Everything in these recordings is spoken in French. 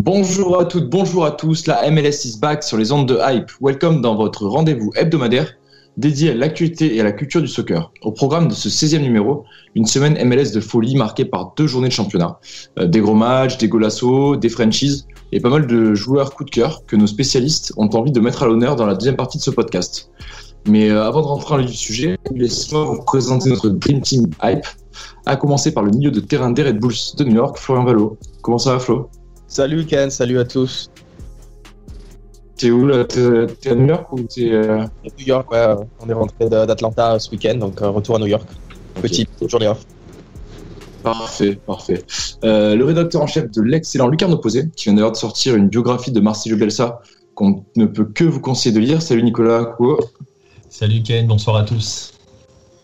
Bonjour à toutes, bonjour à tous, la MLS is back sur les ondes de Hype. Welcome dans votre rendez-vous hebdomadaire dédié à l'actualité et à la culture du soccer. Au programme de ce 16e numéro, une semaine MLS de folie marquée par deux journées de championnat. Euh, des gros matchs, des golassos, des franchises et pas mal de joueurs coup de cœur que nos spécialistes ont envie de mettre à l'honneur dans la deuxième partie de ce podcast. Mais euh, avant de rentrer dans le sujet, laissez-moi vous présenter notre Dream Team Hype, à commencer par le milieu de terrain des Red Bulls de New York, Florian Valo. Comment ça va Flo? Salut Ken, salut à tous. T'es où là? T'es à New York ou t'es. euh, New York, ouais, euh, on est rentré d'Atlanta ce week-end, donc euh, retour à New York. Petit journée off. Parfait, parfait. Euh, le rédacteur en chef de l'excellent Lucarne Opposé, qui vient d'ailleurs de sortir une biographie de Marcelo Bielsa qu'on ne peut que vous conseiller de lire. Salut Nicolas Couo. Salut Ken, bonsoir à tous.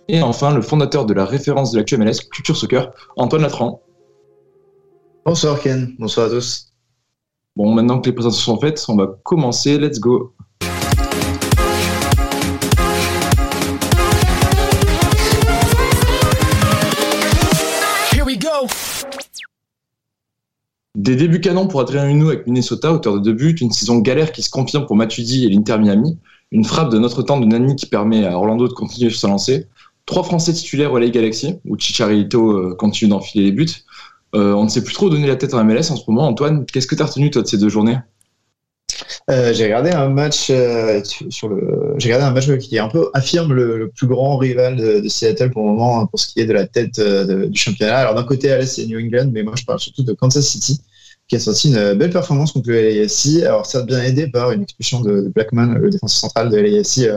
Et enfin, le fondateur de la référence de la QMLS, Culture Soccer, Antoine Latran. Bonsoir Ken, bonsoir à tous. Bon, maintenant que les présentations sont faites, on va commencer. Let's go. Des débuts canons pour Adrien Hunou avec Minnesota, auteur de deux buts, une saison galère qui se confirme pour Matuidi et l'Inter Miami, une frappe de notre temps de Nani qui permet à Orlando de continuer sur sa lancée, trois Français titulaires au LA Galaxy, où Chicharito euh, continue d'enfiler les buts. Euh, on ne sait plus trop donner la tête en MLS en ce moment. Antoine, qu'est-ce que tu as retenu toi de ces deux journées? Euh, j'ai regardé un match euh, sur le, j'ai regardé un match qui un peu affirme le, plus grand rival de, Seattle pour le moment hein, pour ce qui est de la tête du championnat. Alors d'un côté l'est c'est New England, mais moi je parle surtout de Kansas City qui a sorti une belle performance contre le LAFC. Alors a bien aidé par une expulsion de, Blackman, le défenseur central de LAFC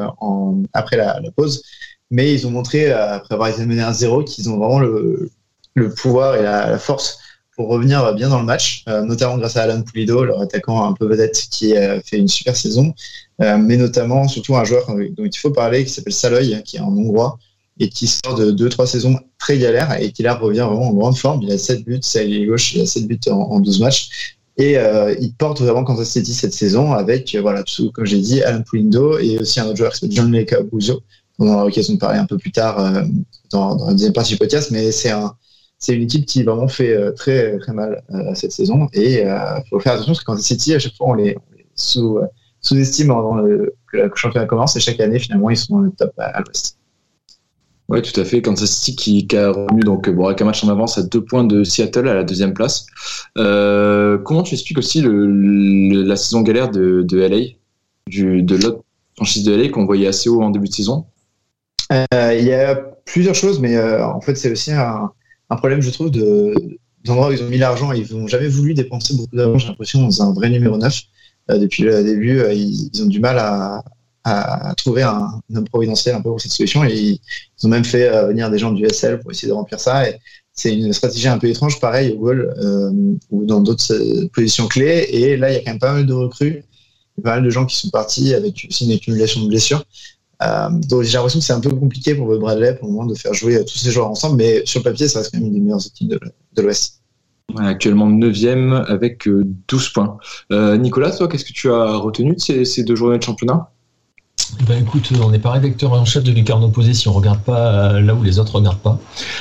après la, pause. Mais ils ont montré après avoir été menés à 0 qu'ils ont vraiment le, le pouvoir et la, force pour revenir bien dans le match, euh, notamment grâce à Alan Pulido, leur attaquant un peu vedette qui a fait une super saison, euh, mais notamment surtout un joueur dont il faut parler qui s'appelle Saloy, qui est en hongrois et qui sort de deux trois saisons très galères et qui là revient vraiment en grande forme. Il a 7 buts, c'est gauche, il a 7 buts en, en 12 matchs. Et euh, il porte vraiment Kansas City cette saison avec, euh, voilà, tout, comme j'ai dit, Alan Pulido et aussi un autre joueur qui s'appelle John Buzio, dont on aura l'occasion de parler un peu plus tard euh, dans, dans la deuxième partie du podcast, mais c'est un, c'est une équipe qui vraiment fait euh, très très mal euh, cette saison et il faut faire attention parce que Kansas City à chaque fois on les, on les sous, euh, sous-estime avant le, que le championnat commence et chaque année finalement ils sont dans le top à, à l'ouest. Oui, tout à fait. Kansas City qui, qui a revenu donc bon, avec un match en avance à deux points de Seattle à la deuxième place. Euh, comment tu expliques aussi le, le- la saison galère de, de LA, du, de l'autre franchise de LA qu'on voyait assez haut en début de saison? Euh, il y a plusieurs choses mais euh, en fait c'est aussi un, un problème je trouve de où ils ont mis l'argent ils n'ont jamais voulu dépenser beaucoup d'argent j'ai l'impression dans un vrai numéro 9 Euh, depuis le début euh, ils, ont du mal à, trouver un, homme providentiel un peu pour cette solution et ils, ont même fait euh, venir des gens du SL pour essayer de remplir ça et c'est une stratégie un peu étrange pareil au goal ou dans d'autres positions clés et là il y a quand même pas mal de recrues pas mal de gens qui sont partis avec aussi une accumulation de blessures euh, donc j'ai l'impression que c'est un peu compliqué pour Bob Bradley pour le moment de faire jouer euh, tous ces joueurs ensemble mais sur le papier ça reste quand même une des meilleures équipes de, l'Ouest Actuellement 9 avec euh, 12 points. Euh, Nicolas, toi, qu'est-ce que tu as retenu de ces, ces deux journées de championnat? Ben écoute, on n'est pas rédacteur en chef de Lucarne Opposé si on regarde pas là où les autres regardent pas.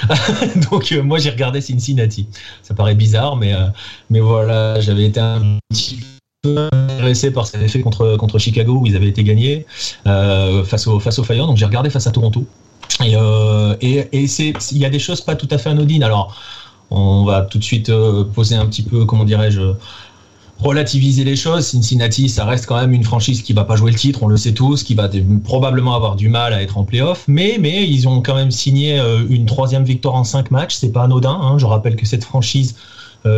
Donc euh, moi j'ai regardé Cincinnati. Ça paraît bizarre, mais, euh, mais voilà, j'avais été un petit intéressé par cet effet contre, contre Chicago où ils avaient été gagnés euh, face, au, face au Fire. Donc j'ai regardé face à Toronto. Et, euh, il y a des choses pas tout à fait anodines. Alors on va tout de suite euh, poser un petit peu, comment dirais-je, relativiser les choses. Cincinnati, ça reste quand même une franchise qui va pas jouer le titre, on le sait tous, qui va probablement avoir du mal à être en playoff. Mais, mais ils ont quand même signé une troisième victoire en cinq matchs. C'est pas anodin. Hein. Je rappelle que cette franchise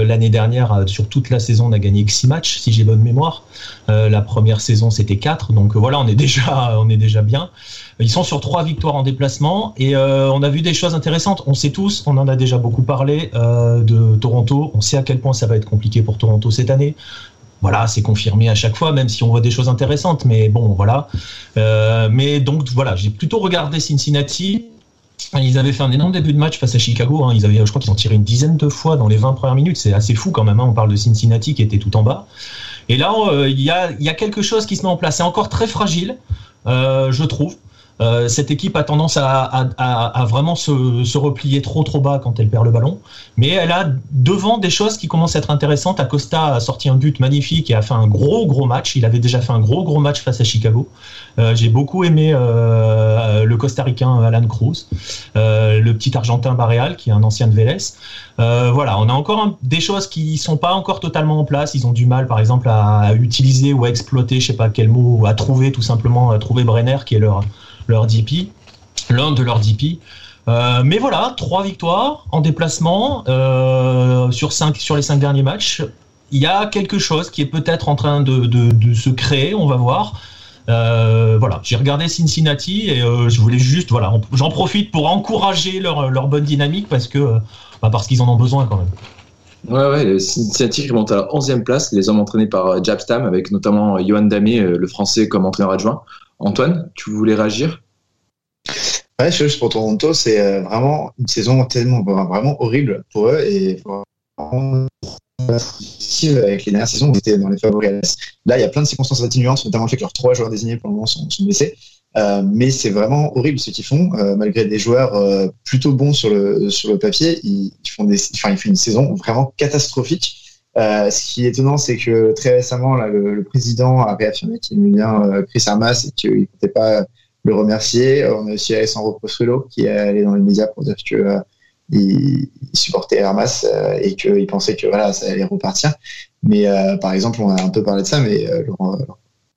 l'année dernière, euh, sur toute la saison, n'a gagné que 6 matchs, si j'ai bonne mémoire. Euh, la première saison, c'était 4. Donc voilà, on est déjà, on est déjà bien. Ils sont sur trois victoires en déplacement et on a vu des choses intéressantes. On sait tous, on en a déjà beaucoup parlé de Toronto. On sait à quel point ça va être compliqué pour Toronto cette année voilà, c'est confirmé à chaque fois, même si on voit des choses intéressantes. Mais bon, voilà. mais donc voilà, j'ai plutôt regardé Cincinnati ils avaient fait un énorme début de match face à Chicago. Hein. Je crois qu'ils ont tiré une dizaine de fois dans les 20 premières minutes. C'est assez fou quand même. Hein. On parle de Cincinnati qui était tout en bas. Et là, euh, il y, a, quelque chose qui se met en place. C'est encore très fragile, euh, je trouve. Euh, cette équipe a tendance à vraiment se, se, replier trop trop bas quand elle perd le ballon, mais elle a devant des choses qui commencent à être intéressantes. Acosta a sorti un but magnifique et a fait un gros gros match. Il avait déjà fait un gros gros match face à Chicago. Euh, J'ai beaucoup aimé euh, le Costa-Ricain Alan Cruz, euh, le petit Argentin Barreal qui est un ancien de Vélez. Voilà, on a encore des choses qui sont pas encore totalement en place. Ils ont du mal, par exemple, à, utiliser ou à exploiter, je sais pas quel mot, à trouver tout simplement, à trouver Brenner qui est leur leur DP, l'un de leurs DP. Mais voilà, trois victoires en déplacement sur, cinq, sur les cinq derniers matchs. Il y a quelque chose qui est peut-être en train de, se créer, on va voir. Euh, voilà, j'ai regardé Cincinnati et je voulais juste, voilà, j'en profite pour encourager leur, leur, bonne dynamique parce que bah parce qu'ils en ont besoin quand même. Ouais, ouais, Cincinnati qui monte à la 11e place, les hommes entraînés par Jabstam, avec notamment Johan Damé, le français, comme entraîneur adjoint. Antoine, tu voulais réagir? Ouais, juste pour Toronto, c'est euh, vraiment une saison tellement vraiment horrible pour eux et avec les dernières saisons, ils étaient dans les favoris. Là, il y a plein de circonstances atténuantes, notamment le fait que leurs trois joueurs désignés pour le moment sont, blessés. Euh, mais c'est vraiment horrible ce qu'ils font, euh, malgré des joueurs euh, plutôt bons sur le sur le papier. Ils, font une saison vraiment catastrophique. Ce qui est étonnant, c'est que très récemment, le président a réaffirmé qu'il aimait bien Chris Armas et qu'il ne comptait pas le remercier. On a aussi Alessandro Postrulo qui est allé dans les médias pour dire que euh, il, supportait Hermas euh, et qu'il pensait que voilà, ça allait repartir. Mais euh, par exemple, on a un peu parlé de ça, mais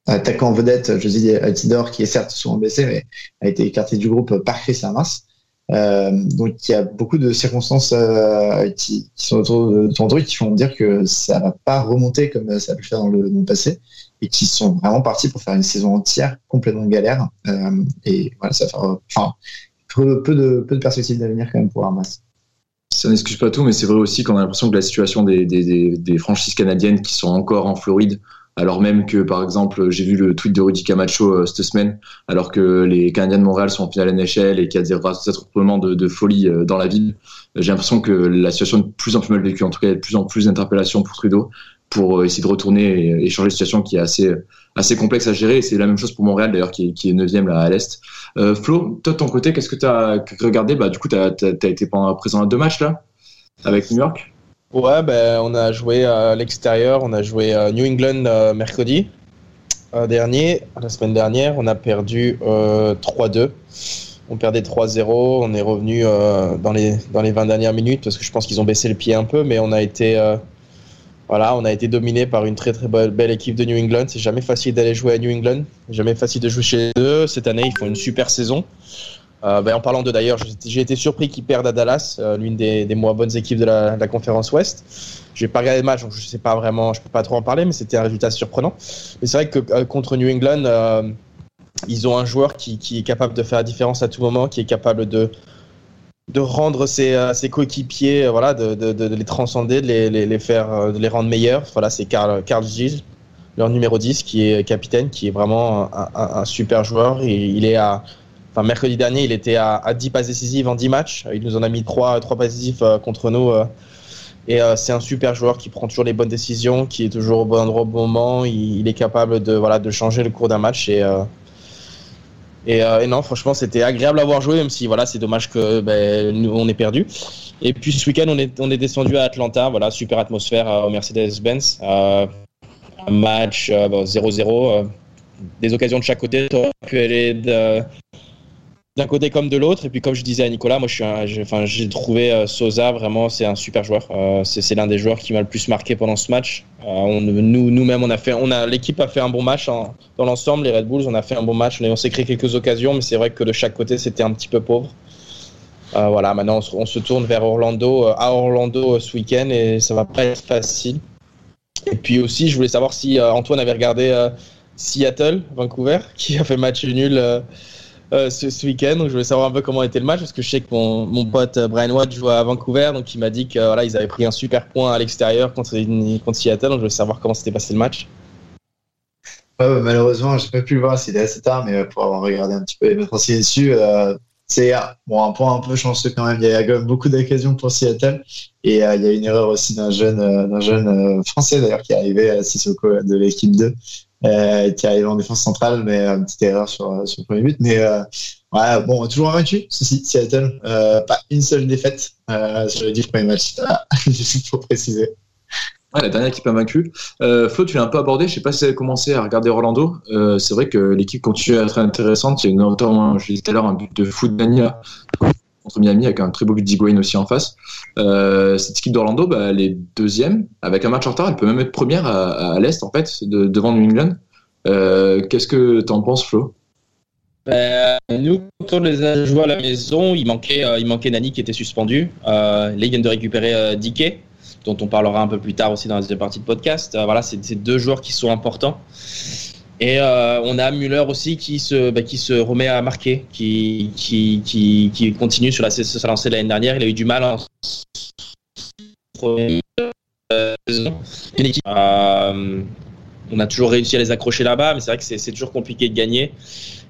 attaquant vedette José Altidor, qui est certes souvent blessé, mais a été écarté du groupe par Chris Hermas. donc il y a beaucoup de circonstances qui, sont autour de Toronto qui font dire que ça va pas remonter comme ça a pu faire dans le, passé et qui sont vraiment partis pour faire une saison entière complètement galère. Euh, et voilà, ça fait enfin, peu, de, peu de perspectives d'avenir quand même pour Armas. Ça n'excuse pas tout, mais c'est vrai aussi qu'on a l'impression que la situation des, des, des, franchises canadiennes qui sont encore en Floride, alors même que, par exemple, j'ai vu le tweet de Rudy Camacho euh, cette semaine, alors que les Canadiens de Montréal sont en finale NHL et qu'il y a des rassemblements de, de folie euh, dans la ville, j'ai l'impression que la situation est de plus en plus mal vécue. En tout cas, il y a de plus en plus d'interpellations pour Trudeau pour euh, essayer de retourner et, changer de situation qui est assez assez complexe à gérer. C'est la même chose pour Montréal d'ailleurs qui est, qui est 9e là à l'est. Euh, Flo, toi de ton côté, qu'est-ce que tu as regardé? Bah, Du coup, tu as, été présent à deux matchs là avec New York Ouais, ben, on a joué à l'extérieur, on a joué à New England euh, mercredi dernier, la semaine dernière, on a perdu 3-2. On perdait 3-0, on est revenu dans, les, dans les 20 dernières minutes parce que je pense qu'ils ont baissé le pied un peu, mais on a été voilà, on a été dominé par une très très belle, équipe de New England. C'est jamais facile d'aller jouer à New England, jamais facile de jouer chez eux. Cette année, ils font une super saison. Euh, ben, en parlant de d'ailleurs, j'ai été surpris qu'ils perdent à Dallas, euh, l'une des, moins bonnes équipes de la, conférence Ouest. Je n'ai pas regardé le match, donc je sais pas vraiment, je peux pas trop en parler, mais c'était un résultat surprenant. Mais c'est vrai que euh, contre New England, ils ont un joueur qui, est capable de faire la différence à tout moment, qui est capable de, de rendre ses, euh, ses coéquipiers, euh, voilà, de, de, les transcender, de les, les, faire, euh, de les rendre meilleurs. Voilà, c'est Carl, Gilles, leur numéro 10, qui est capitaine, qui est vraiment un, super joueur. Et il est à, enfin, mercredi dernier, il était à, à 10 passes décisives en 10 matchs. Il nous en a mis 3, 3 passes décisives contre nous. Et c'est un super joueur qui prend toujours les bonnes décisions, qui est toujours au bon endroit au bon moment. Il, il est capable de, voilà, de changer le cours d'un match. Et, non, franchement, c'était agréable à voir jouer, même si voilà, c'est dommage que ben, nous on est perdu. Et puis ce week-end, on est, on est descendu à Atlanta, voilà, super atmosphère euh, au Mercedes-Benz. Euh, un match 0-0, des occasions de chaque côté. Tu pu aller de, d'un côté comme de l'autre. Et puis, comme je disais à Nicolas, moi, j'ai enfin, trouvé euh, Sosa vraiment, c'est un super joueur. Euh, c'est l'un des joueurs qui m'a le plus marqué pendant ce match. Euh, nous, nous-mêmes, on a fait, on a, l'équipe a fait un bon match dans l'ensemble. Les Red Bulls, on a fait un bon match. On, s'est créé quelques occasions, mais c'est vrai que de chaque côté, c'était un petit peu pauvre. Euh, voilà, maintenant, on se, on se tourne vers Orlando, à Orlando ce week-end, et ça va pas être facile. Et puis aussi, je voulais savoir si Antoine avait regardé Seattle, Vancouver, qui a fait match nul. Euh, ce, week-end. Donc, je voulais savoir un peu comment était le match parce que je sais que mon, mon pote euh, Brian Watt joue à Vancouver. Donc, il m'a dit que voilà, avaient pris un super point à l'extérieur contre, contre Seattle. Donc, je voulais savoir comment s'était passé le match. Ouais, malheureusement, j'ai pas pu le voir, c'était assez tard, mais euh, pour avoir regardé un petit peu m'être renseigné dessus, c'est ah, bon, un point un peu chanceux quand même. Il y a quand même beaucoup d'occasions pour Seattle et euh, il y a une erreur aussi d'un jeune, euh, jeune euh, français d'ailleurs qui est arrivé à Sissoko de l'équipe 2, euh, qui est arrivé en défense centrale, mais une petite erreur sur, sur le premier but. Mais ouais, bon, toujours invaincu, ceci, Seattle, pas une seule défaite sur les dix premiers matchs. Juste pour préciser. Ouais, la dernière équipe invaincue. Euh, Flo, tu l'as un peu abordé. Je sais pas si tu as commencé à regarder Orlando. Euh, c'est vrai que l'équipe continue à être intéressante. Il y a notamment, je tout à l'heure, un but de foot d'Ania contre Miami avec un très beau but d'Higuain aussi en face. Euh, cette équipe d'Orlando, bah, elle est deuxième avec un match en retard. Elle peut même être première à, l'est en fait, de- devant New England. Euh, Qu'est-ce que tu en penses, Flo? Ben, nous, quand on les a joués à la maison, il manquait, il manquait Nani qui était suspendu. Là, ils viennent de récupérer Dickey, dont on parlera un peu plus tard aussi dans la deuxième partie de podcast. Euh, voilà, c'est deux joueurs qui sont importants. Et euh, on a Müller aussi qui se, bah, qui se remet à marquer, qui, qui, qui, continue sur la sa lancée de l'année dernière. Il a eu du mal en euh, on a toujours réussi à les accrocher là-bas, mais c'est vrai que c'est toujours compliqué de gagner.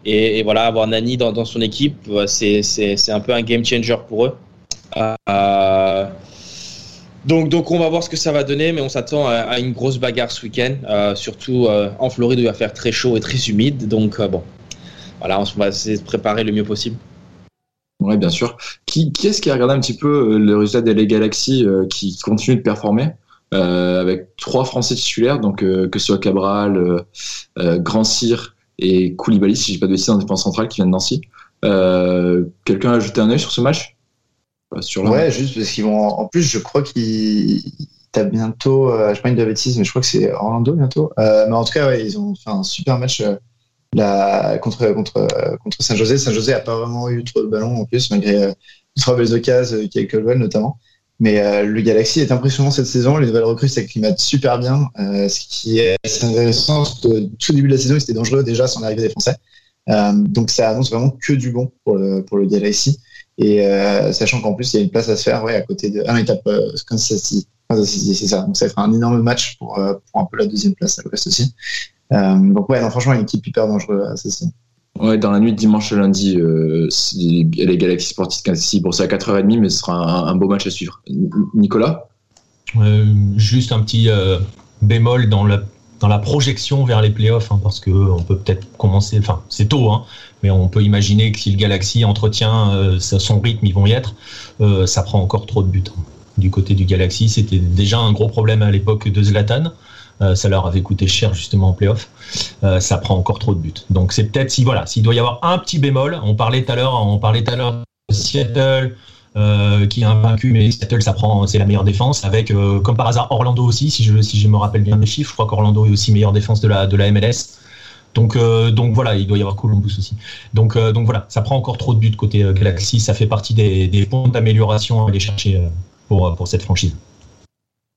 Et, voilà, avoir Nani dans, dans son équipe, euh, c'est un peu un game changer pour eux. Donc, donc on va voir ce que ça va donner, mais on s'attend à, une grosse bagarre ce week-end. Euh, surtout euh, en Floride où il va faire très chaud et très humide. Donc euh, bon, voilà, on va essayer de préparer le mieux possible. Ouais, bien sûr. Qui, est-ce qui a regardé un petit peu euh, le résultat des LA Galaxy qui continue de performer avec trois Français titulaires, donc que ce soit Cabral, Grand Cyr et Koulibaly, si j'ai pas de bêtises, en défense centrale qui vient de Nancy. Quelqu'un a jeté un œil sur ce match? Sur Ouais, juste parce qu'ils vont. En plus, je crois qu'ils. T'as bientôt, euh, je pas une de bêtises, mais je crois que c'est Orlando bientôt. Euh, mais en tout cas, ils ont fait un super match euh, là, contre, contre, euh, contre Saint-José. Saint-José a pas vraiment eu trop de ballons en plus, malgré trois belles occasions, euh, quelques vols notamment. Mais le Galaxy est impressionnant cette saison. Les nouvelles recrues s'acclimatent super bien. Ce qui est intéressant, que tout début de la saison, ils étaient dangereux déjà sans l'arrivée des Français. Donc ça annonce vraiment que du bon pour le, pour le Galaxy. Et euh, sachant qu'en plus, il y a une place à se faire ouais, à côté de. Ah non, il tape euh, Kansas City. Kansas City, c'est ça. Donc ça fera un énorme match pour, euh, pour un peu la deuxième place à l'ouest aussi. Euh, donc ouais, non, franchement, une équipe hyper dangereuse à cette saison. Ouais, dans la nuit de dimanche à lundi, euh, les Galaxy Sportifs Kansas City. Bon, c'est à 4h30, mais ce sera un, un beau match à suivre. N- Nicolas? Euh, juste un petit euh, bémol dans la, dans la projection vers les playoffs, hein, parce que on peut peut-être commencer, enfin c'est tôt, hein, mais on peut imaginer que si le Galaxy entretient euh, son rythme, ils vont y être, euh, ça prend encore trop de buts. hein. Du côté du Galaxy, c'était déjà un gros problème à l'époque de Zlatan. Euh, ça leur avait coûté cher justement en playoff. Ça prend encore trop de buts. Donc c'est peut-être si voilà, s'il doit y avoir un petit bémol. On parlait tout à l'heure, on parlait tout de Seattle, qui est invaincu, mais Seattle, ça prend, c'est la meilleure défense, avec, comme par hasard, Orlando aussi, si je, me rappelle bien des chiffres, je crois qu'Orlando est aussi meilleure défense de la MLS. Donc, euh, donc voilà, il doit y avoir Columbus aussi. Donc, euh, donc voilà, ça prend encore trop de buts côté euh, Galaxy, ça fait partie des, points d'amélioration à aller chercher pour, pour cette franchise.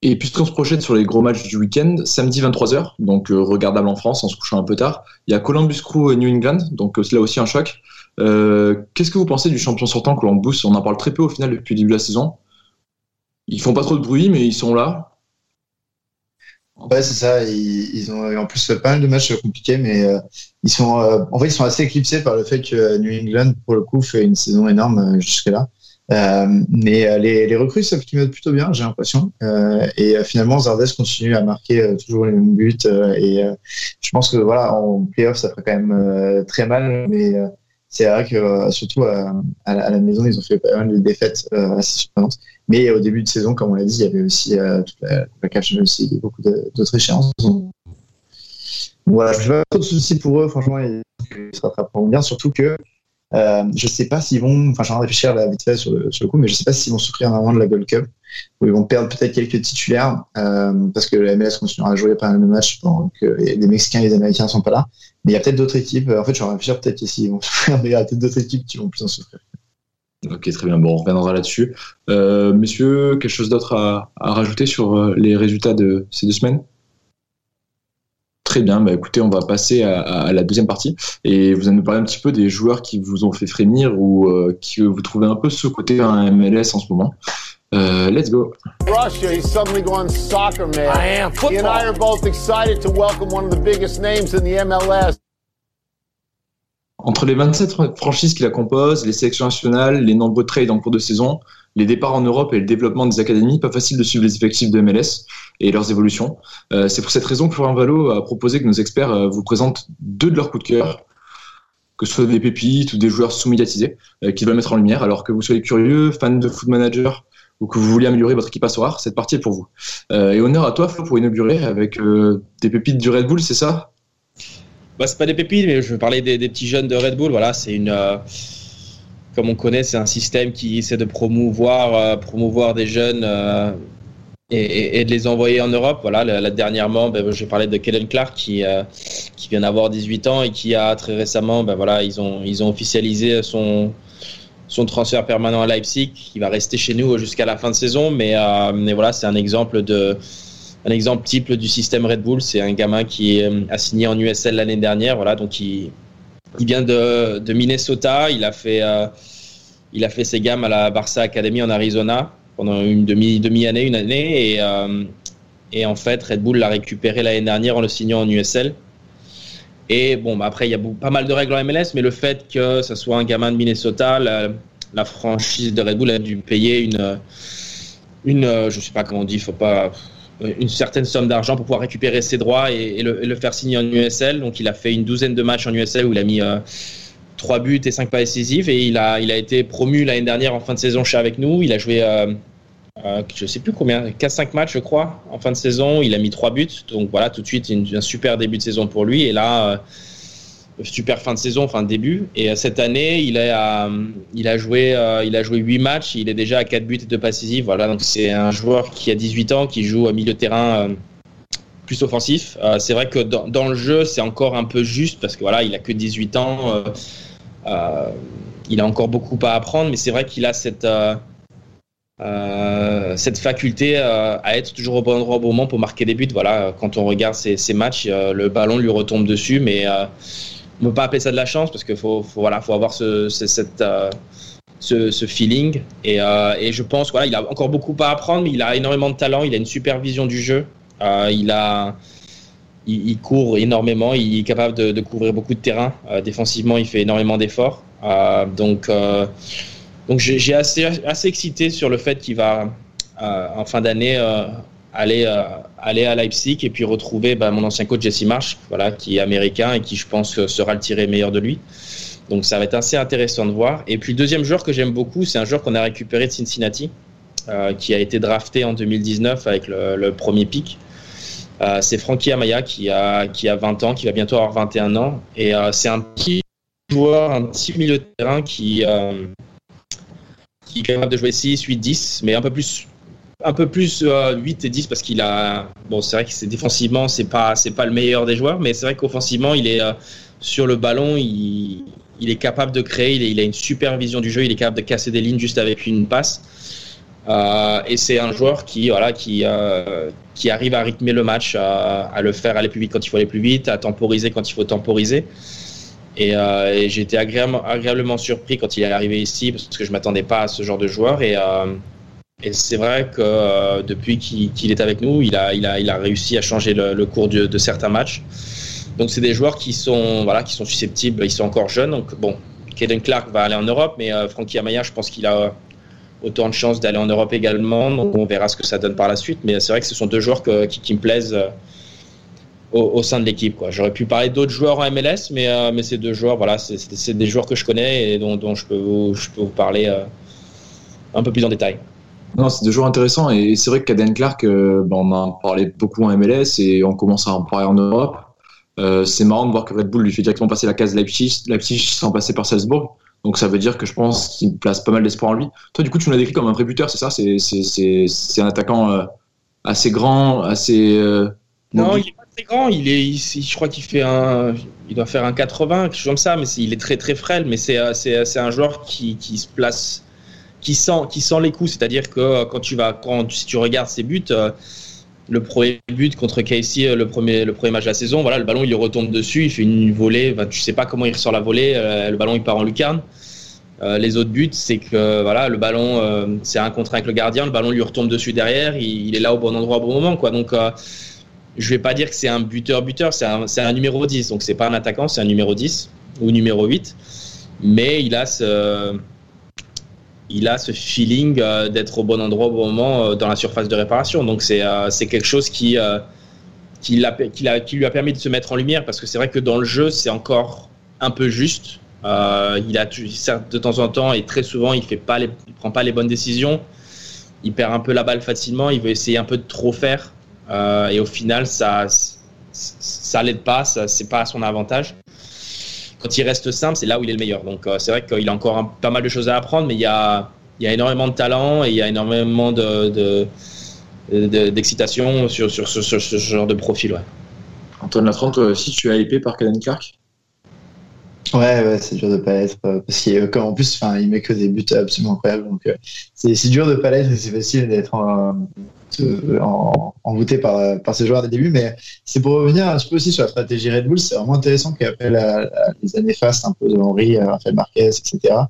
Et puisqu'on se projette sur les gros matchs du week-end, samedi 23h, donc regardable en France en se couchant un peu tard, il y a Columbus Crew et New England, donc c'est là aussi un choc. Qu'est-ce que vous pensez du champion sortant Columbus? On en parle très peu au final depuis le début de la saison. Ils font pas trop de bruit, mais ils sont là. Ouais, c'est ça. Ils, ils ont en plus pas mal de matchs compliqués, mais euh, ils sont, euh, en fait, ils sont assez éclipsés par le fait que New England, pour le coup, fait une saison énorme euh, jusque-là. Euh, mais euh, les, les recrues savent qu'ils mettent plutôt bien, j'ai l'impression. Euh, et finalement, Zardes continue à marquer toujours les mêmes buts. et je pense que voilà, en playoff, ça ferait quand même très mal. Mais c'est vrai que euh, surtout à, à la, à la maison, ils ont fait pas mal de défaites euh, assez surprenantes. Mais au début de saison, comme on l'a dit, il y avait aussi euh, toute la, la League et beaucoup d'autres échéances. Voilà, je n'ai pas trop de soucis pour eux, franchement, ils, se rattraperont bien, surtout que Euh, je sais pas s'ils vont, enfin, j'en réfléchir là, vite fait sur le, coup, mais je sais pas s'ils vont souffrir un moment de la Gold Cup, où ils vont perdre peut-être quelques titulaires, euh, parce que la MLS continuera à jouer pas mal de matchs pendant les Mexicains et les Américains sont pas là. Mais il y a peut-être d'autres équipes, en fait, je vais réfléchir peut-être s'ils vont souffrir, mais il y a peut-être d'autres équipes qui vont plus en souffrir. Ok, très bien. Bon, on reviendra là-dessus. Euh, messieurs, quelque chose d'autre à, rajouter sur euh, les résultats de ces deux semaines? Très bien. Bah, écoutez, on va passer à, la deuxième partie et vous allez nous parler un petit peu des joueurs qui vous ont fait frémir ou euh, qui vous trouvez un peu sous-côté en MLS en ce moment. Uh, let's go. Russia, he's suddenly gone soccer man. I am. Football. He and I are both excited to welcome one of the biggest names in the MLS. Entre les 27 franchises qui la composent, les sélections nationales, les nombreux trades en cours de saison, les départs en Europe et le développement des académies, pas facile de suivre les effectifs de MLS et leurs évolutions. Euh, c'est pour cette raison que Florent Valo a proposé que nos experts euh, vous présentent deux de leurs coups de cœur, que ce soit des pépites ou des joueurs sous-médiatisés, euh, qu'ils veulent mettre en lumière. Alors que vous soyez curieux, fan de foot manager ou que vous voulez améliorer votre équipe à soir, cette partie est pour vous. Euh, et honneur à toi, Flo, pour inaugurer avec euh, des pépites du Red Bull, c'est ça? Bah, c'est pas des pépites, mais je parler des, des, petits jeunes de Red Bull. Voilà, c'est une, euh, comme on connaît, c'est un système qui essaie de promouvoir, euh, promouvoir des jeunes et, de les envoyer en Europe. Voilà, la, la dernièrement, ben, je parlais de Kellen Clark qui, qui vient d'avoir 18 ans et qui a très récemment, ben, voilà, ils ont, ils ont officialisé son, son transfert permanent à Leipzig. Il va rester chez nous jusqu'à la fin de saison, mais, mais voilà, c'est un exemple de un exemple type du système Red Bull. C'est un gamin qui a signé en USL l'année dernière. Voilà, donc il, il vient de, de, Minnesota. Il a fait, euh, il a fait ses gammes à la Barça Academy en Arizona pendant une demi, demi année, une année, et, euh, et en fait Red Bull l'a récupéré l'année dernière en le signant en USL. Et bon, bah après il y a pas mal de règles en MLS, mais le fait que ce soit un gamin de Minnesota, la, franchise de Red Bull a dû payer une, une, je sais pas comment on dit, faut pas une certaine somme d'argent pour pouvoir récupérer ses droits et, le, faire signer en USL. Donc il a fait une douzaine de matchs en USL où il a mis euh, 3 buts et 5 pas décisifs et il a, il a été promu l'année dernière en fin de saison chez avec nous. Il a joué, euh, euh, je sais plus combien, 4-5 matchs je crois en fin de saison. Il a mis 3 buts. Donc voilà, tout de suite un super début de saison pour lui. Et là, euh, super fin de saison, fin de début. Et cette année, il a, il a joué, il a joué 8 matchs. Il est déjà à 4 buts et 2 passes décisives. Voilà, donc c'est un joueur qui a 18 ans, qui joue au milieu de terrain plus offensif. c'est vrai que dans, le jeu, c'est encore un peu juste parce que voilà, il a que 18 ans. Euh, il a encore beaucoup à apprendre, mais c'est vrai qu'il a cette euh, cette faculté euh, à être toujours au bon endroit au bon moment pour marquer des buts. Voilà, quand on regarde ces, matchs, euh, le ballon lui retombe dessus, mais on ne peut pas appeler ça de la chance parce qu'il faut, avoir ce, feeling. Et, je pense voilà, il a encore beaucoup à apprendre, mais il a énormément de talent, il a une super vision du jeu. il, court énormément, il est capable de, de couvrir beaucoup de terrain. défensivement, il fait énormément d'efforts. donc donc j'ai assez, excité sur le fait qu'il va euh, en fin d'année euh, aller, euh, aller à Leipzig et puis retrouver bah, mon ancien coach Jesse Marsh, voilà, qui est américain et qui je pense sera le tiré meilleur de lui. Donc ça va être assez intéressant de voir. Et puis le deuxième joueur que j'aime beaucoup, c'est un joueur qu'on a récupéré de Cincinnati, qui a été drafté en 2019 avec le, premier pick. C'est Frankie Amaya qui a, qui a 20 ans, qui va bientôt avoir 21 ans. Et c'est un petit joueur, un petit milieu de terrain qui qui est capable de jouer 6, 8, 10, mais un peu plus un peu plus euh, 8 et 10 parce qu'il a bon c'est vrai que c'est défensivement c'est pas c'est pas le meilleur des joueurs mais c'est vrai qu'offensivement il est euh, sur le ballon il, est capable de créer il, a une super vision du jeu il est capable de casser des lignes juste avec une passe. Euh, et c'est un joueur qui voilà qui euh, arrive à rythmer le match à, le faire aller plus vite quand il faut aller plus vite à temporiser quand il faut temporiser et, euh, j'ai été agréablement, surpris quand il est arrivé ici parce que je m'attendais pas à ce genre de joueur. Et, euh, c'est vrai que euh, depuis qu'il qu est avec nous, il a, réussi à changer le, cours de, certains matchs. Donc c'est des joueurs qui sont, susceptibles, ils sont encore jeunes. Donc bon, Kaden Clark va aller en Europe, mais euh, Frankie Amaya, je pense qu'il a autant de chances d'aller en Europe également. Donc on verra ce que ça donne par la suite. Mais c'est vrai que ce sont deux joueurs qui me plaisent au, sein de l'équipe. J'aurais pu parler d'autres joueurs en MLS, mais, euh, mais ces deux joueurs, voilà, c'est des joueurs que je connais et dont, dont je, peux vous, je peux vous parler euh, un peu plus en détail. Non, c'est deux joueurs intéressants et c'est vrai que Caden Clark, ben, on en parlait beaucoup en MLS et on commence à en parler en Europe. C'est marrant de voir que Red Bull lui fait directement passer la case Leipzig, Leipzig sans passer par Salzbourg. Donc ça veut dire que je pense qu'il place pas mal d'espoir en lui. Toi, du coup, tu l'as décrit comme un vrai buteur, c'est ça? C'est un attaquant assez grand, assez. Non, il est pas très grand. Il est, je crois qu'il fait un, il doit faire un 80, quelque chose comme ça. Mais il est très très frêle. Mais c'est c'est un joueur qui, qui se place, qui sent, qui sent les coups. C'est-à-dire que quand tu vas, quand si tu regardes ses buts le premier but contre Casey, euh, le premier, le premier match de la saison, voilà, le ballon il lui retombe dessus, il fait une volée, tu sais pas comment il ressort la volée, euh, le ballon il part en lucarne. Euh, les autres buts, c'est que voilà, le ballon, c'est un contre avec le gardien, le ballon lui retombe dessus derrière, il, est là au bon endroit au bon moment, quoi. Donc, je vais pas dire que c'est un buteur-buteur, c'est un, numéro 10, donc c'est pas un attaquant, c'est un numéro 10 ou numéro 8, mais il a ce il a ce feeling euh, d'être au bon endroit au bon moment euh, dans la surface de réparation. Donc c'est euh, quelque chose qui, qui, qui, lui a permis de se mettre en lumière parce que c'est vrai que dans le jeu, c'est encore un peu juste. il a de temps en temps et très souvent, il fait prend pas les bonnes décisions. Il perd un peu la balle facilement. Il veut essayer un peu de trop faire et au final, ça, ça l'aide pas. C'est pas à son avantage quand il reste simple, c'est là où il est le meilleur. Donc euh, c'est vrai qu'il a encore pas mal de choses à apprendre, mais il y a, il y a énormément de talent et il y a énormément de, d'excitation sur, sur, ce genre de profil. Antoine Latrante, toi aussi, tu es hypé par Caden Clark? Ouais, ouais c'est dur de pas être euh, parce qu'en plus, enfin, il met que des buts absolument incroyables. Donc, euh, c'est dur de pas l'être. C'est facile d'être en, par, ces joueurs des débuts. Mais c'est pour revenir un peu aussi sur la stratégie Red Bull. C'est vraiment intéressant qu'après les années fastes un peu de Henry, Rafael Marquez, etc.,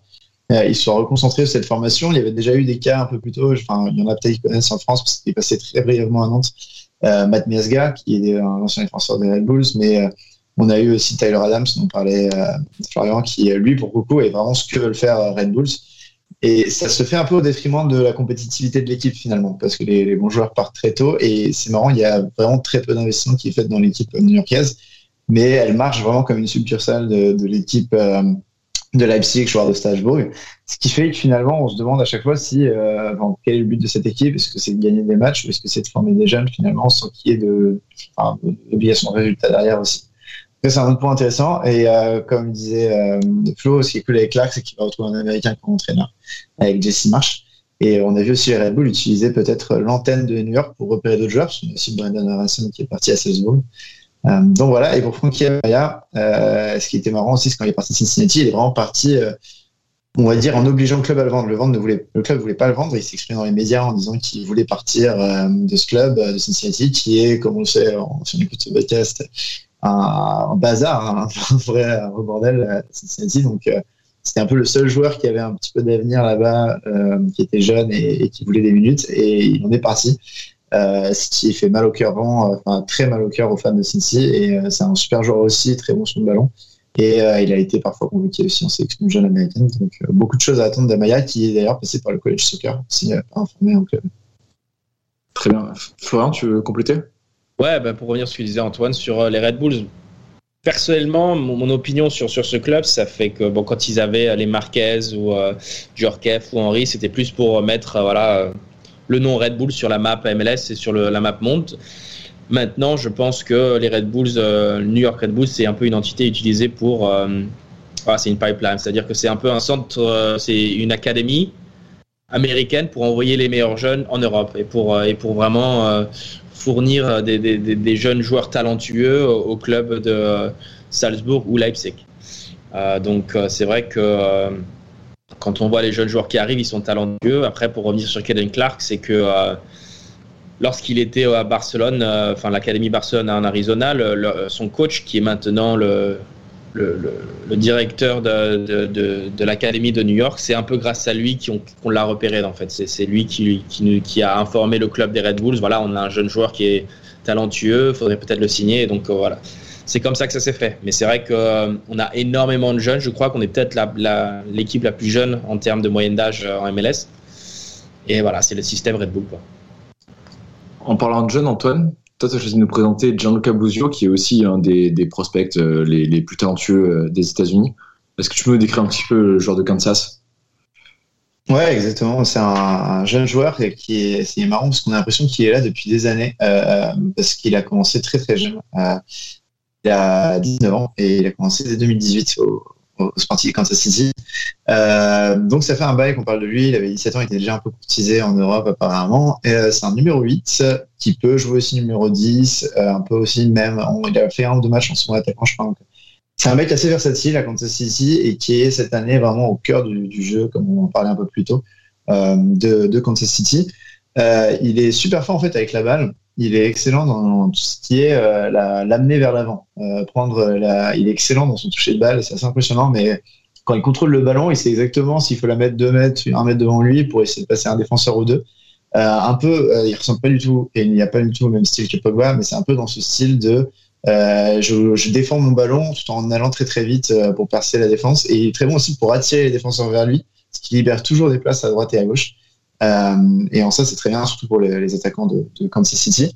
euh, ils se sont reconcentrés sur cette formation. Il y avait déjà eu des cas un peu plus tôt. Enfin, il y en a peut-être qui connaissent en France parce qu'il est passé très brièvement à Nantes. Euh, Matt Miasga, qui est un ancien défenseur des Red Bulls, mais euh, on a eu aussi Tyler Adams, dont parlait Florian, qui lui, pour beaucoup, est vraiment ce que veulent faire Red Bulls. Et ça se fait un peu au détriment de la compétitivité de l'équipe finalement, parce que les, bons joueurs partent très tôt. Et c'est marrant, il y a vraiment très peu d'investissement qui est fait dans l'équipe new-yorkaise, mais elle marche vraiment comme une succursale de, l'équipe euh, de Leipzig, joueur de Strasbourg. Ce qui fait que finalement, on se demande à chaque fois si euh, quel est le but de cette équipe. Est-ce que c'est de gagner des matchs ou est-ce que c'est de former des jeunes finalement sans qu'il y ait de, enfin, de résultat derrière aussi? C'est un autre point intéressant. Et euh, comme disait euh, Flo, ce qui est cool avec Clark, c'est qu'il va retrouver un Américain comme entraîneur avec Jesse Marsh. Et on a vu aussi Red Bull utiliser peut-être l'antenne de New York pour repérer d'autres joueurs. On a aussi Brandon Harrison qui est parti à Salzbourg. Euh, donc voilà, et pour Frankie Amaya, ce qui était marrant aussi, c'est quand il est parti de Cincinnati, il est vraiment parti, on va dire, en obligeant le club à le vendre. Le, vendre ne voulait, le club ne voulait pas le vendre, il s'exprime dans les médias en disant qu'il voulait partir de ce club de Cincinnati, qui est, comme on le sait, si on écoute ce podcast, un, bazar, hein, un vrai bordel à Cincinnati. Donc, euh, c'était un peu le seul joueur qui avait un petit peu d'avenir là-bas, euh, qui était jeune et, qui voulait des minutes, et il en est parti. Euh, ce qui fait mal au cœur, vraiment, très mal au cœur aux fans de Cincinnati. Et c'est un super joueur aussi, très bon sur le ballon. Et il a été parfois convoqué aussi en sélection jeune américaine. Donc beaucoup de choses à attendre d'Amaya, qui est d'ailleurs passé par le college soccer, aussi informé en club. Très bien. Florian, tu veux compléter? Ouais, bah, pour revenir sur ce que disait Antoine sur euh, les Red Bulls. Personnellement, mon, opinion sur, sur ce club, ça fait que bon, quand ils avaient euh, les Marquez ou euh, ou Henry, c'était plus pour mettre euh, voilà, le nom Red Bull sur la map MLS et sur la map monde. Maintenant, je pense que les Red Bulls, New York Red Bulls, c'est un peu une entité utilisée pour. Ah, c'est une pipeline, c'est-à-dire que c'est un peu un centre, c'est une académie américaine pour envoyer les meilleurs jeunes en Europe et pour, et pour vraiment fournir euh, des, jeunes joueurs talentueux au, club de euh, Salzbourg ou Leipzig. Euh, donc c'est vrai que quand on voit les jeunes joueurs qui arrivent, ils sont talentueux. Après, pour revenir sur Kaden Clark, c'est que lorsqu'il était à Barcelone, enfin l'Académie Barcelone en Arizona, son coach, qui est maintenant le, le, directeur de, de, l'Académie de New York, c'est un peu grâce à lui qu'on l'a repéré en fait. C'est lui qui, qui, qui, a informé le club des Red Bulls. Voilà, on a un jeune joueur qui est talentueux, faudrait peut-être le signer. donc euh, voilà, c'est comme ça que ça s'est fait. Mais c'est vrai qu'on euh, a énormément de jeunes. Je crois qu'on est peut-être l'équipe la, plus jeune en termes de moyenne d'âge euh, en MLS. Et voilà, c'est le système Red Bull. Quoi. En parlant de jeunes, Antoine, toi, tu as choisi de nous présenter Gianluca Buzio, qui est aussi un des, prospects euh, les, plus talentueux euh, des États-Unis. Est-ce que tu peux nous décrire un petit peu le joueur de Kansas? Ouais, exactement. C'est un, jeune joueur qui est, c'est marrant parce qu'on a l'impression qu'il est là depuis des années euh, parce qu'il a commencé très très jeune. il a 19 ans et il a commencé dès 2018 au, au Sporting Kansas City. Euh, donc ça fait un bail qu'on parle de lui. Il avait 17 ans, il était déjà un peu courtisé en Europe apparemment. Euh, c'est un numéro 8 qui peut jouer aussi numéro 10, euh, un peu aussi même. On, il a fait un ou deux matchs en son attaquant, je crois. C'est un mec assez versatile à Kansas City et qui est cette année vraiment au cœur du, jeu, comme on en parlait un peu plus tôt, euh, de, de, Kansas City. Il est super fort en fait avec la balle. Il est excellent dans tout ce qui est euh, l'amener vers l'avant. Euh, prendre la... Il est excellent dans son toucher de balle, c'est assez impressionnant, mais quand il contrôle le ballon, il sait exactement s'il faut la mettre deux mètres, un mètre devant lui pour essayer de passer un défenseur ou deux. Euh, un peu, euh, il ressemble pas du tout, et il n'y a pas du tout le même style que Pogba, mais c'est un peu dans ce style de euh, je, je, défends mon ballon tout en allant très très vite euh, pour percer la défense. Et il est très bon aussi pour attirer les défenseurs vers lui, ce qui libère toujours des places à droite et à gauche. Euh, et en ça, c'est très bien, surtout pour les, attaquants de, de, Kansas City.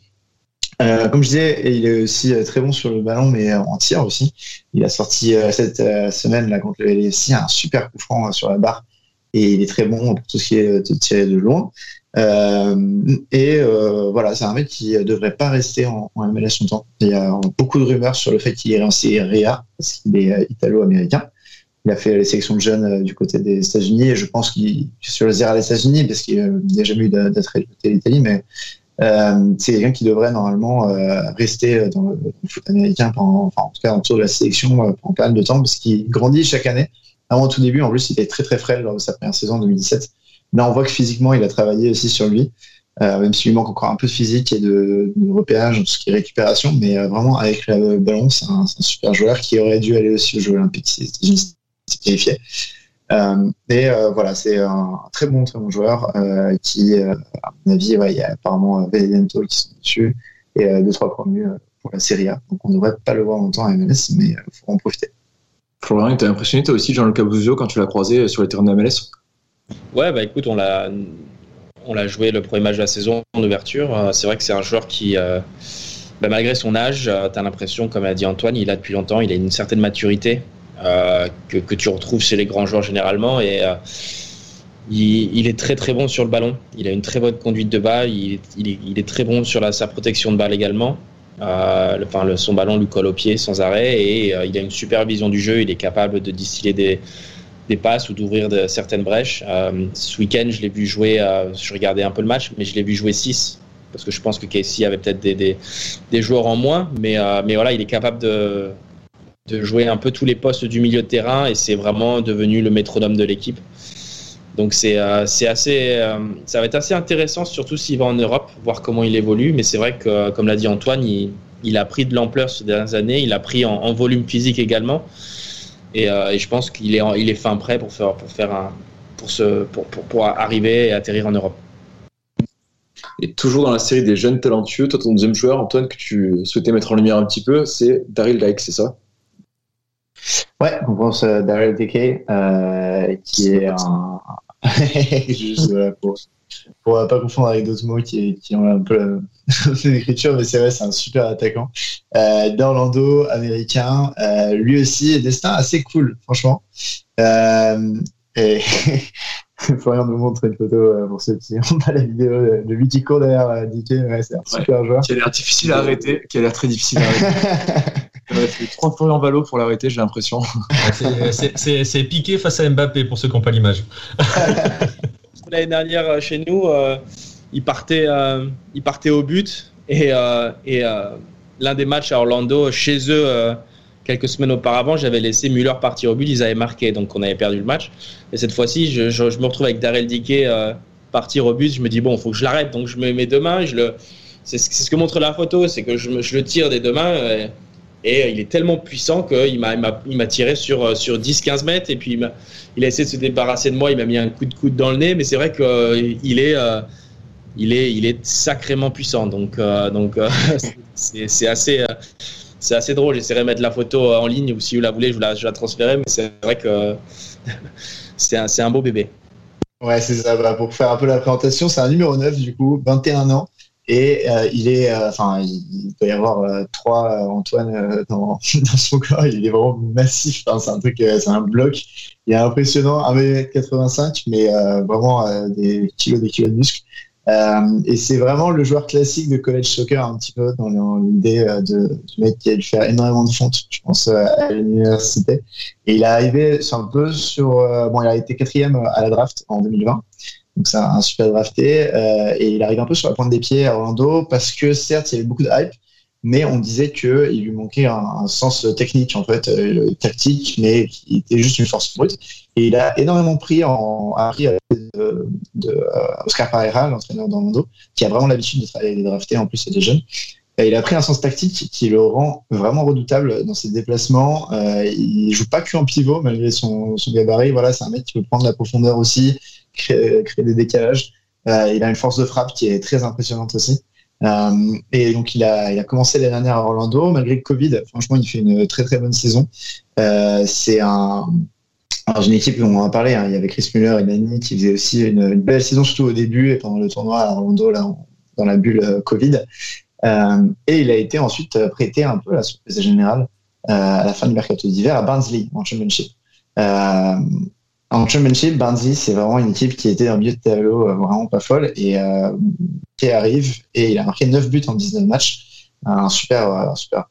Euh, comme je disais, il est aussi très bon sur le ballon, mais en tir aussi. Il a sorti cette semaine là contre le LFC un super coup franc sur la barre, et il est très bon pour tout ce qui est de tirer de loin. Euh, et euh, voilà, c'est un mec qui devrait pas rester en, en, MLS longtemps. Il y a beaucoup de rumeurs sur le fait qu'il irait en Serie parce qu'il est euh, italo-américain. Il a fait les sélections de jeunes du côté des États-Unis et je pense qu'il choisira les États-Unis parce qu'il n'y a jamais eu d'attrait de l'Italie, mais euh, c'est quelqu'un qui devrait normalement euh, rester dans le, foot américain pendant, enfin en tout cas autour de la sélection pendant pas mal de temps parce qu'il grandit chaque année. Avant tout début, en plus, il était très très frais lors de sa première saison en 2017. Là, on voit que physiquement, il a travaillé aussi sur lui, euh, même s'il lui manque encore un peu de physique et de, de repérage, tout ce qui est récupération. Mais euh, vraiment, avec le ballon, c'est un, un, super joueur qui aurait dû aller aussi aux Jeux Olympiques c'est vérifié. Euh, et euh, voilà, c'est un très bon, très bon joueur euh, qui, à mon avis, ouais, il y a apparemment Vedento qui sont dessus et deux, trois promus pour la Serie A. Donc on ne devrait pas le voir longtemps à MLS, mais il faut en profiter. Florian, t'as impressionné toi aussi Jean-Luc Abuzio quand tu l'as croisé sur les terrains de MLS Ouais, bah écoute, on l'a, on l'a joué le premier match de la saison en ouverture. C'est vrai que c'est un joueur qui, euh, bah, malgré son âge, tu as l'impression, comme a dit Antoine, il a depuis longtemps, il a une certaine maturité euh, que, que, tu retrouves chez les grands joueurs généralement. Et euh, il, est très très bon sur le ballon. Il a une très bonne conduite de balle. Il, est, très bon sur sa protection de balle également. Euh, enfin, son ballon lui colle au pied sans arrêt et euh, il a une super vision du jeu. Il est capable de distiller des, passes ou d'ouvrir certaines brèches. Euh, ce week-end, je l'ai vu jouer, euh, je regardais un peu le match, mais je l'ai vu jouer 6 parce que je pense que Casey avait peut-être des, joueurs en moins, euh, mais voilà, il est capable de, de jouer un peu tous les postes du milieu de terrain et c'est vraiment devenu le métronome de l'équipe. Donc c'est euh, assez, euh, ça va être assez intéressant, surtout s'il va en Europe, voir comment il évolue. Mais c'est vrai que, comme l'a dit Antoine, il, a pris de l'ampleur ces dernières années, il a pris en, volume physique également. Et, euh, je pense qu'il est, fin prêt pour, pour arriver et atterrir en Europe. Et toujours dans la série des jeunes talentueux, toi, ton deuxième joueur, Antoine, que tu souhaitais mettre en lumière un petit peu, c'est Daryl Dyke, c'est ça? Ouais, on pense à Daryl Dike, euh, qui est un. Juste voilà, pour, pour pas confondre avec d'autres mots qui, qui, ont un peu l'écriture, mais c'est vrai, c'est un super attaquant. Euh, D'Orlando, américain, euh, lui aussi, destin assez cool, franchement. Euh, et Florian nous montre une photo euh, pour ceux qui n'ont pas la vidéo de lui qui court derrière euh, Dike, ouais, c'est un super joueur. Qui a l'air difficile à arrêter, qui a l'air très difficile à arrêter. Il fait trois Florian Valo pour l'arrêter, j'ai l'impression. c'est piqué face à Mbappé pour ceux qui n'ont pas l'image. L'année dernière, chez nous, euh, il, partait, euh, il partait au but et, euh, et l'un des matchs à Orlando, chez eux, quelques semaines auparavant, j'avais laissé Müller partir au but, ils avaient marqué, donc on avait perdu le match. Et cette fois-ci, je, je, je, me retrouve avec Darrell Dickey partir au but, je me dis, bon, il faut que je l'arrête, donc je mets mes deux mains, je le... c'est ce que montre la photo, c'est que je, je, le tire des deux mains. Et, et il est tellement puissant qu'il m'a tiré sur, sur 10-15 mètres et puis il a, il a, essayé de se débarrasser de moi, il m'a mis un coup de coude dans le nez, mais c'est vrai qu'il euh, est, euh, il est, il est sacrément puissant. Donc, euh, donc c'est assez, c'est assez drôle. J'essaierai de mettre la photo en ligne ou si vous la voulez, je la, je la transférer, mais c'est vrai que c'est un, un beau bébé. Ouais, c'est ça. Pour faire un peu la présentation, c'est un numéro 9 du coup, 21 ans. Et euh, il est, enfin, euh, il doit y avoir euh, trois Antoine dans, dans, son corps. Il est vraiment massif. Enfin, c'est un truc, c'est un bloc. Il est impressionnant, 1m85, mais vraiment des kilos, des kilos de muscles. Euh, et c'est vraiment le joueur classique de college soccer un petit peu dans l'idée euh, de, du mec qui a dû faire énormément de fonte, je pense, euh, à l'université. Et il est arrivé sur un peu sur, bon, il a été quatrième à la draft en 2020. Donc c'est un super drafté euh, et il arrive un peu sur la pointe des pieds à Orlando parce que certes il y avait beaucoup de hype, mais on disait qu'il lui manquait un, sens technique en fait, euh, tactique, mais qui était juste une force brute. Et il a énormément pris en appris euh, Oscar Pereira, l'entraîneur d'Orlando, qui a vraiment l'habitude de travailler des draftés en plus c'est des jeunes. Et il a pris un sens tactique qui le rend vraiment redoutable dans ses déplacements. Euh, il joue pas que en pivot malgré son, son gabarit. Voilà, c'est un mec qui peut prendre la profondeur aussi, créer, des décalages. Euh, il a une force de frappe qui est très impressionnante aussi. Euh, et donc il a, commencé l'année dernière à Orlando, malgré le Covid. Franchement, il fait une très très bonne saison. Euh, c'est un, alors, une équipe, on en a parlé, hein, il y avait Chris Muller et Nani qui faisaient aussi une, belle saison, surtout au début et pendant le tournoi à Orlando, là, dans la bulle Covid. Et il a été ensuite prêté un peu à la surprise générale à la fin du mercato d'hiver à Barnsley en Championship. Euh, en Championship, Barnsley, c'est vraiment une équipe qui était dans le milieu de tableau vraiment pas folle et qui arrive et il a marqué 9 buts en 19 matchs. Un super, un super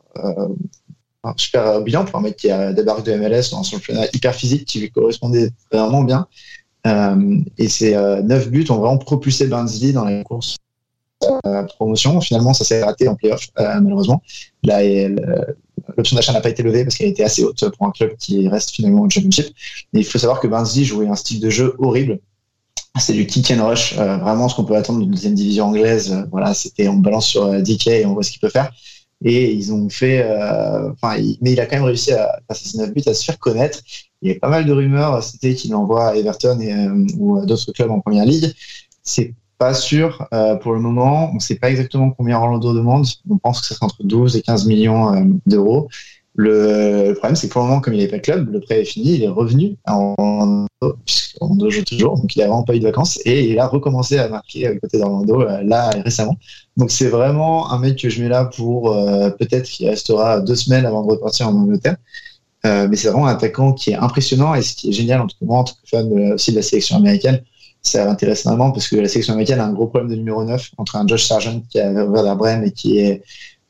un super bilan pour un mec qui a débarqué de MLS dans un championnat hyper physique qui lui correspondait vraiment bien. Euh, et ces euh, 9 buts ont vraiment propulsé Barnsley dans la course euh, promotion. Finalement, ça s'est raté en playoff, euh, malheureusement. Là, l'option d'achat n'a pas été levée parce qu'elle était assez haute pour un club qui reste finalement au championship. Mais il faut savoir que Barnsley jouait un style de jeu horrible. C'est du kick and rush, euh, vraiment ce qu'on peut attendre d'une deuxième division anglaise. voilà, c'était on balance sur DK et on voit ce qu'il peut faire et ils ont fait euh, enfin mais il a quand même réussi à passer ses 9 buts à se faire connaître il y avait pas mal de rumeurs c'était qu'il envoie à Everton euh, ou à d'autres clubs en première ligue c'est pas sûr euh, pour le moment on sait pas exactement combien Orlando demande on pense que ça sera entre 12 et 15 millions euh, d'euros le, problème, c'est que pour le moment, comme il n'est pas club, le prêt est fini, il est revenu en, en jours toujours, donc il n'a vraiment pas eu de vacances et il a recommencé à marquer à côté d'Orlando euh, là récemment. Donc c'est vraiment un mec que je mets là pour peut-être qu'il restera deux semaines avant de repartir en Angleterre. Mais c'est vraiment un attaquant qui est impressionnant et ce qui est génial, en tout cas en tant que fan aussi de la sélection américaine, ça m'intéresse énormément parce que la sélection américaine a un gros problème de numéro 9 entre un Josh Sargent qui a ouvert la Brême et qui est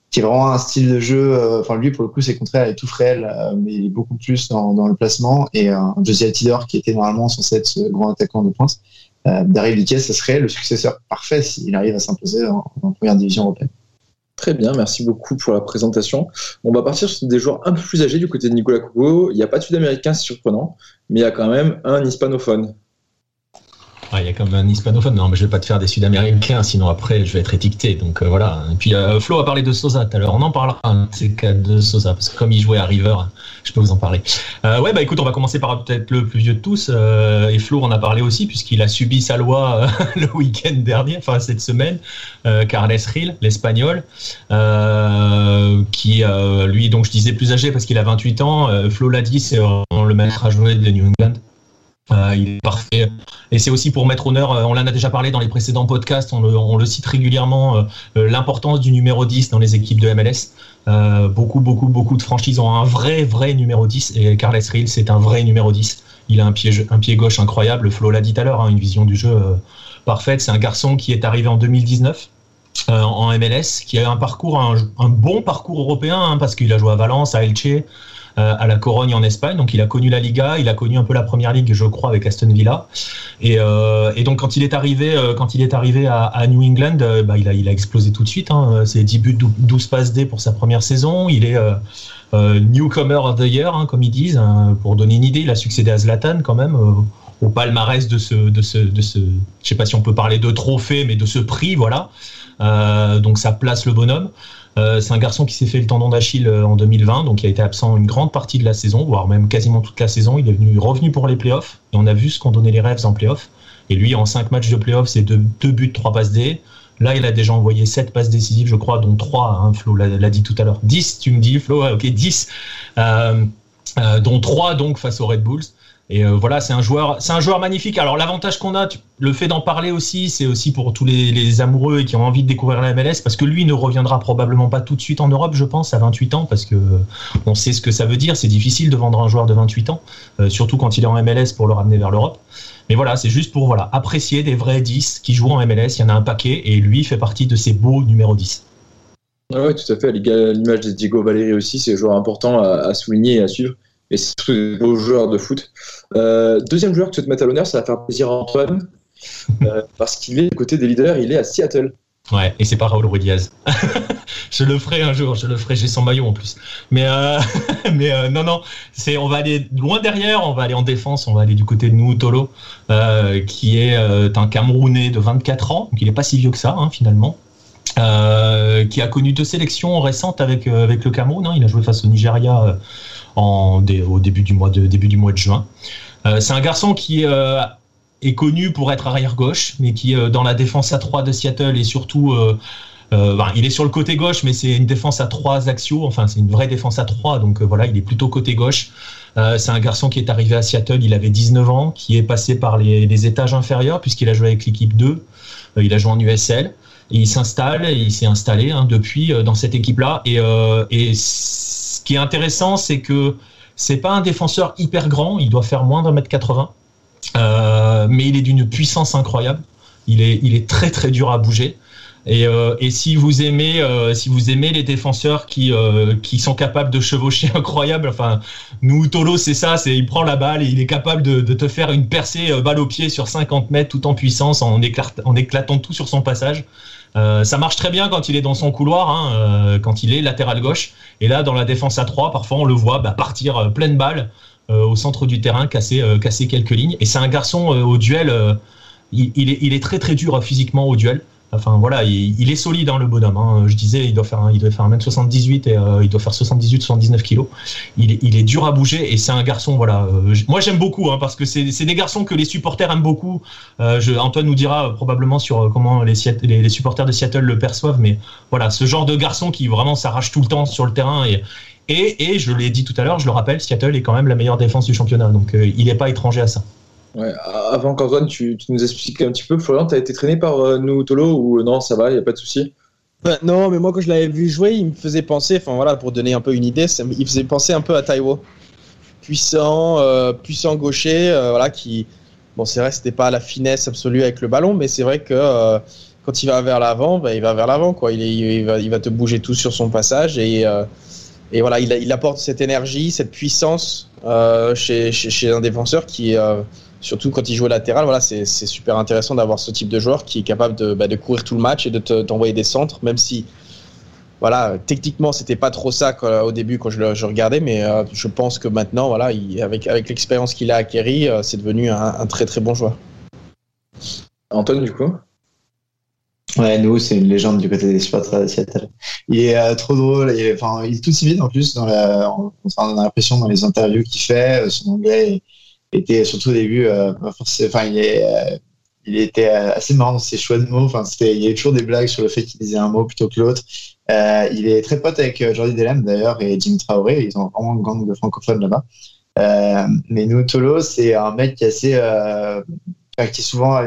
qui est vraiment un style de jeu. Euh, enfin, lui, pour le coup, c'est contraire, il est tout frêle, euh, mais il est beaucoup plus dans, le placement. Et un Josie Altidor, qui était normalement censé être ce grand attaquant de pointe, euh, Daryl Liquet, ce serait le successeur parfait s'il arrive à s'imposer en, en, première division européenne. Très bien, merci beaucoup pour la présentation. On va partir sur des joueurs un peu plus âgés du côté de Nicolas Cougo. Il n'y a pas de Sud-Américain, c'est surprenant, mais il y a quand même un hispanophone. Ah, il y a comme un hispanophone. Non, mais je vais pas te faire des Sud-Américains, sinon après je vais être étiqueté. Donc euh, voilà. Et puis euh, Flo a parlé de Sosa tout à l'heure. On en parlera un cas de Sosa parce que comme il jouait à River, je peux vous en parler. Euh, ouais, bah écoute, on va commencer par peut-être le plus vieux de tous. Euh, et Flo en a parlé aussi puisqu'il a subi sa loi euh, le week-end dernier, enfin cette semaine. Carles Ril, l'Espagnol, qui lui, donc je disais plus âgé parce qu'il a 28 ans. Flo l'a dit, c'est le maître à jouer de New England. Euh, il est parfait. Et c'est aussi pour mettre honneur, euh, on l'en a déjà parlé dans les précédents podcasts, on le, cite régulièrement, euh, l'importance du numéro 10 dans les équipes de MLS. Beaucoup, beaucoup, beaucoup de franchises ont un vrai, vrai numéro 10 et Carles Real, c'est un vrai numéro 10. Il a un pied, un pied gauche incroyable, Flo l'a dit tout à l'heure, hein, une vision du jeu parfaite. C'est un garçon qui est arrivé en 2019 euh, en MLS, qui a un parcours, un, un bon parcours européen, hein, parce qu'il a joué à Valence, à Elche, à la Corogne en Espagne. Donc il a connu la Liga, il a connu un peu la première ligue, je crois, avec Aston Villa. Et, euh, donc quand il est arrivé, euh, quand il est arrivé à, New England, euh, bah, il, a, il a explosé tout de suite. Hein. C'est 10 buts, 12 passes D pour sa première saison. Il est newcomer of the year, hein, comme ils disent. Hein. Pour donner une idée, il a succédé à Zlatan quand même au palmarès de ce, de ce, de ce, je sais pas si on peut parler de trophée, mais de ce prix, voilà. Euh, donc ça place le bonhomme. Euh, c'est un garçon qui s'est fait le tendon d'Achille en 2020, donc il a été absent une grande partie de la saison, voire même quasiment toute la saison. Il est venu, revenu pour les playoffs, et on a vu ce qu'ont donné les rêves en playoffs. Et lui, en 5 matchs de playoffs, c'est 2 deux, buts, 3 passes D. Là, il a déjà envoyé 7 passes décisives, je crois, dont 3, hein, Flo l'a dit tout à l'heure. 10, tu me dis, Flo, ok, 10, euh, euh, dont 3 donc face aux Red Bulls. Et euh, voilà, c'est un joueur, c'est un joueur magnifique. Alors l'avantage qu'on a, le fait d'en parler aussi, c'est aussi pour tous les, amoureux qui ont envie de découvrir la MLS, parce que lui ne reviendra probablement pas tout de suite en Europe, je pense, à 28 ans, parce que on sait ce que ça veut dire. C'est difficile de vendre un joueur de 28 ans, euh, surtout quand il est en MLS pour le ramener vers l'Europe. Mais voilà, c'est juste pour voilà apprécier des vrais 10 qui jouent en MLS. Il y en a un paquet, et lui fait partie de ces beaux numéro 10. Oui, tout à fait. L'image de Diego Valeri aussi, c'est un joueur important à souligner et à suivre et c'est surtout des beaux joueurs de foot. Euh, deuxième joueur que tu veux te mettre à l'honneur, ça va faire plaisir à Antoine, euh, parce qu'il est du côté des leaders, il est à Seattle. Ouais, et c'est pas Raúl Ruiz. je le ferai un jour, je le ferai, j'ai son maillot en plus. Mais, euh, mais non, non, c'est, on va aller loin derrière, on va aller en défense, on va aller du côté de Noutolo, qui est un Camerounais de 24 ans, donc il n'est pas si vieux que ça, hein, finalement. qui a connu deux sélections récentes avec, avec le Cameroun. Hein. Il a joué face au Nigeria au début du mois de, début du mois de juin. Euh, c'est un garçon qui euh, est connu pour être arrière gauche, mais qui euh, dans la défense à 3 de Seattle et surtout ben, il est sur le côté gauche, mais c'est une défense à trois axiaux. Enfin, c'est une vraie défense à 3, donc voilà, il est plutôt côté gauche. c'est un garçon qui est arrivé à Seattle, il avait 19 ans, qui est passé par les, étages inférieurs puisqu'il a joué avec l'équipe 2. il a joué en USL. Il s'installe, il s'est installé hein, depuis dans cette équipe-là. Et, et qui est intéressant, c'est que c'est pas un défenseur hyper grand, il doit faire moins d'un mètre 80, euh, mais il est d'une puissance incroyable. Il est, il est très très dur à bouger. Et, euh, et si vous aimez, euh, si vous aimez les défenseurs qui qui sont capables de chevaucher incroyable, enfin nous Tolo c'est ça, c'est il prend la balle et il est capable de, de te faire une percée balle au pied sur 50 mètres tout en puissance en, en éclatant tout sur son passage. Euh, ça marche très bien quand il est dans son couloir, hein, euh, quand il est latéral gauche. Et là, dans la défense à 3, parfois on le voit bah, partir euh, pleine balle au centre du terrain, casser, casser quelques lignes. Et c'est un garçon au duel, il, est, il, est, très très dur physiquement au duel. Enfin voilà, il, est solide hein, le bonhomme. Hein. Je disais, il doit faire, un, il doit faire 1m78 et euh, il doit faire 78-79 kilos. Il il est dur à bouger et c'est un garçon. Voilà, euh, moi j'aime beaucoup hein, parce que c'est des garçons que les supporters aiment beaucoup. Euh, je, Antoine nous dira probablement sur comment les, les, supporters de Seattle le perçoivent, mais voilà, ce genre de garçon qui vraiment s'arrache tout le temps sur le terrain et et, et je l'ai dit tout à l'heure, je le rappelle, Seattle est quand même la meilleure défense du championnat, donc il n'est pas étranger à ça. Avant qu'Antoine, tu, tu, nous expliques un petit peu, Florian, tu as été traîné par euh, nous Tolo ou non, ça va, il n'y a pas de souci? Bah, Non, mais moi quand je l'avais vu jouer, il me faisait penser, enfin voilà, pour donner un peu une idée, il faisait penser un peu à Taiwo. Puissant, euh, puissant gaucher, euh, voilà, qui. Bon, c'est vrai, c'était pas la finesse absolue avec le ballon, mais c'est vrai que quand il va vers l'avant, bah, il va vers l'avant. Il, va, te bouger tout sur son passage et. voilà, il, apporte cette énergie, cette puissance chez, un défenseur qui, surtout quand il joue latéral, voilà, c'est super intéressant d'avoir ce type de joueur qui est capable de, bah, de courir tout le match et de t'envoyer des centres, même si, voilà, techniquement, c'était pas trop ça au début quand je, le, regardais, mais euh, je pense que maintenant, voilà, avec, avec l'expérience qu'il a acquérie, euh, c'est devenu un, très très bon joueur. Antoine, du coup? Ouais, nous, c'est une légende du côté des supporters de Seattle. Il est euh, trop drôle, et, enfin, il est tout timide en plus, dans la, on, a l'impression dans les interviews qu'il fait, son anglais était surtout au début, euh, enfin, euh, il était assez marrant dans ses choix de mots. Enfin, il y avait toujours des blagues sur le fait qu'il disait un mot plutôt que l'autre. Euh, il est très pote avec Jordi Delem d'ailleurs et Jimmy Traoré. Ils ont vraiment une gang de francophones là-bas. mais nous, Tolo, c'est un mec qui est assez, qui est souvent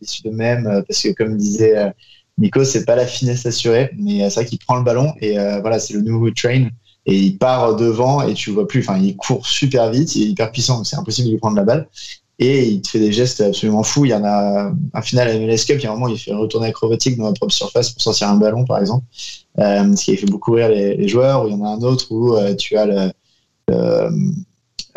issu de même parce que comme disait Nico, c'est pas la finesse assurée, mais c'est vrai qu'il prend le ballon et voilà, c'est le nouveau train et il part devant et tu vois plus. Enfin, il court super vite, il est hyper puissant, c'est impossible de lui prendre la balle. Et il te fait des gestes absolument fous. Il y en a un final à MLS Cup, il y a un moment, il fait retourner acrobatique dans la propre surface pour sortir un ballon, par exemple, euh, ce qui fait beaucoup rire les, joueurs. il y en a un autre où euh, tu as le,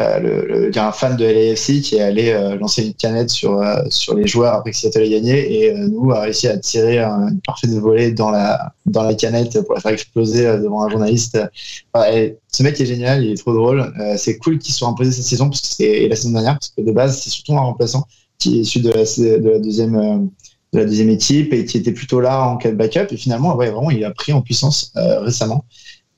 euh, il y a un fan de LAFC qui est allé euh, lancer une canette sur, euh, sur les joueurs après que Seattle ait gagné et nous a réussi à tirer un, une parfaite volée dans la, dans la canette pour la faire exploser devant un journaliste. ce mec est génial, il est trop drôle. c'est cool qu'il soit imposé cette saison parce que c'est la saison dernière parce que de base c'est surtout un remplaçant qui est issu de la, de la deuxième de la deuxième équipe et qui était plutôt là en cas de backup et finalement ouais, vraiment il a pris en puissance récemment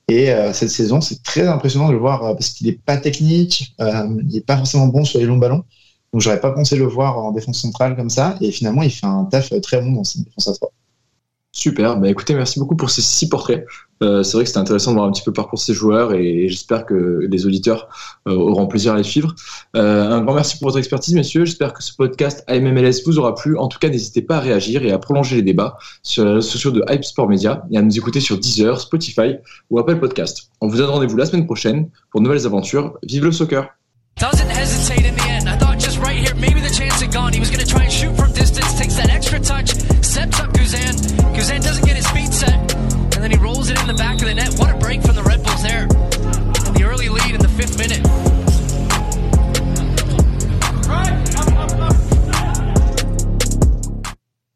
et euh, cette saison, c'est très impressionnant de le voir euh, parce qu'il n'est pas technique, euh, il n'est pas forcément bon sur les longs ballons. Donc j'aurais pas pensé le voir en défense centrale comme ça. Et finalement, il fait un taf très bon dans cette défense à 3. Super, bah écoutez, merci beaucoup pour ces six portraits. Euh, c'est vrai que c'était intéressant de voir un petit peu le parcours de ces joueurs et, j'espère que les auditeurs euh, auront plaisir à les suivre. Euh, un grand merci pour votre expertise, messieurs. J'espère que ce podcast AMMLS vous aura plu. En tout cas, n'hésitez pas à réagir et à prolonger les débats sur les réseaux sociaux de Hype Sport Media et à nous écouter sur Deezer, Spotify ou Apple Podcast. On vous donne rendez-vous la semaine prochaine pour de nouvelles aventures. Vive le soccer!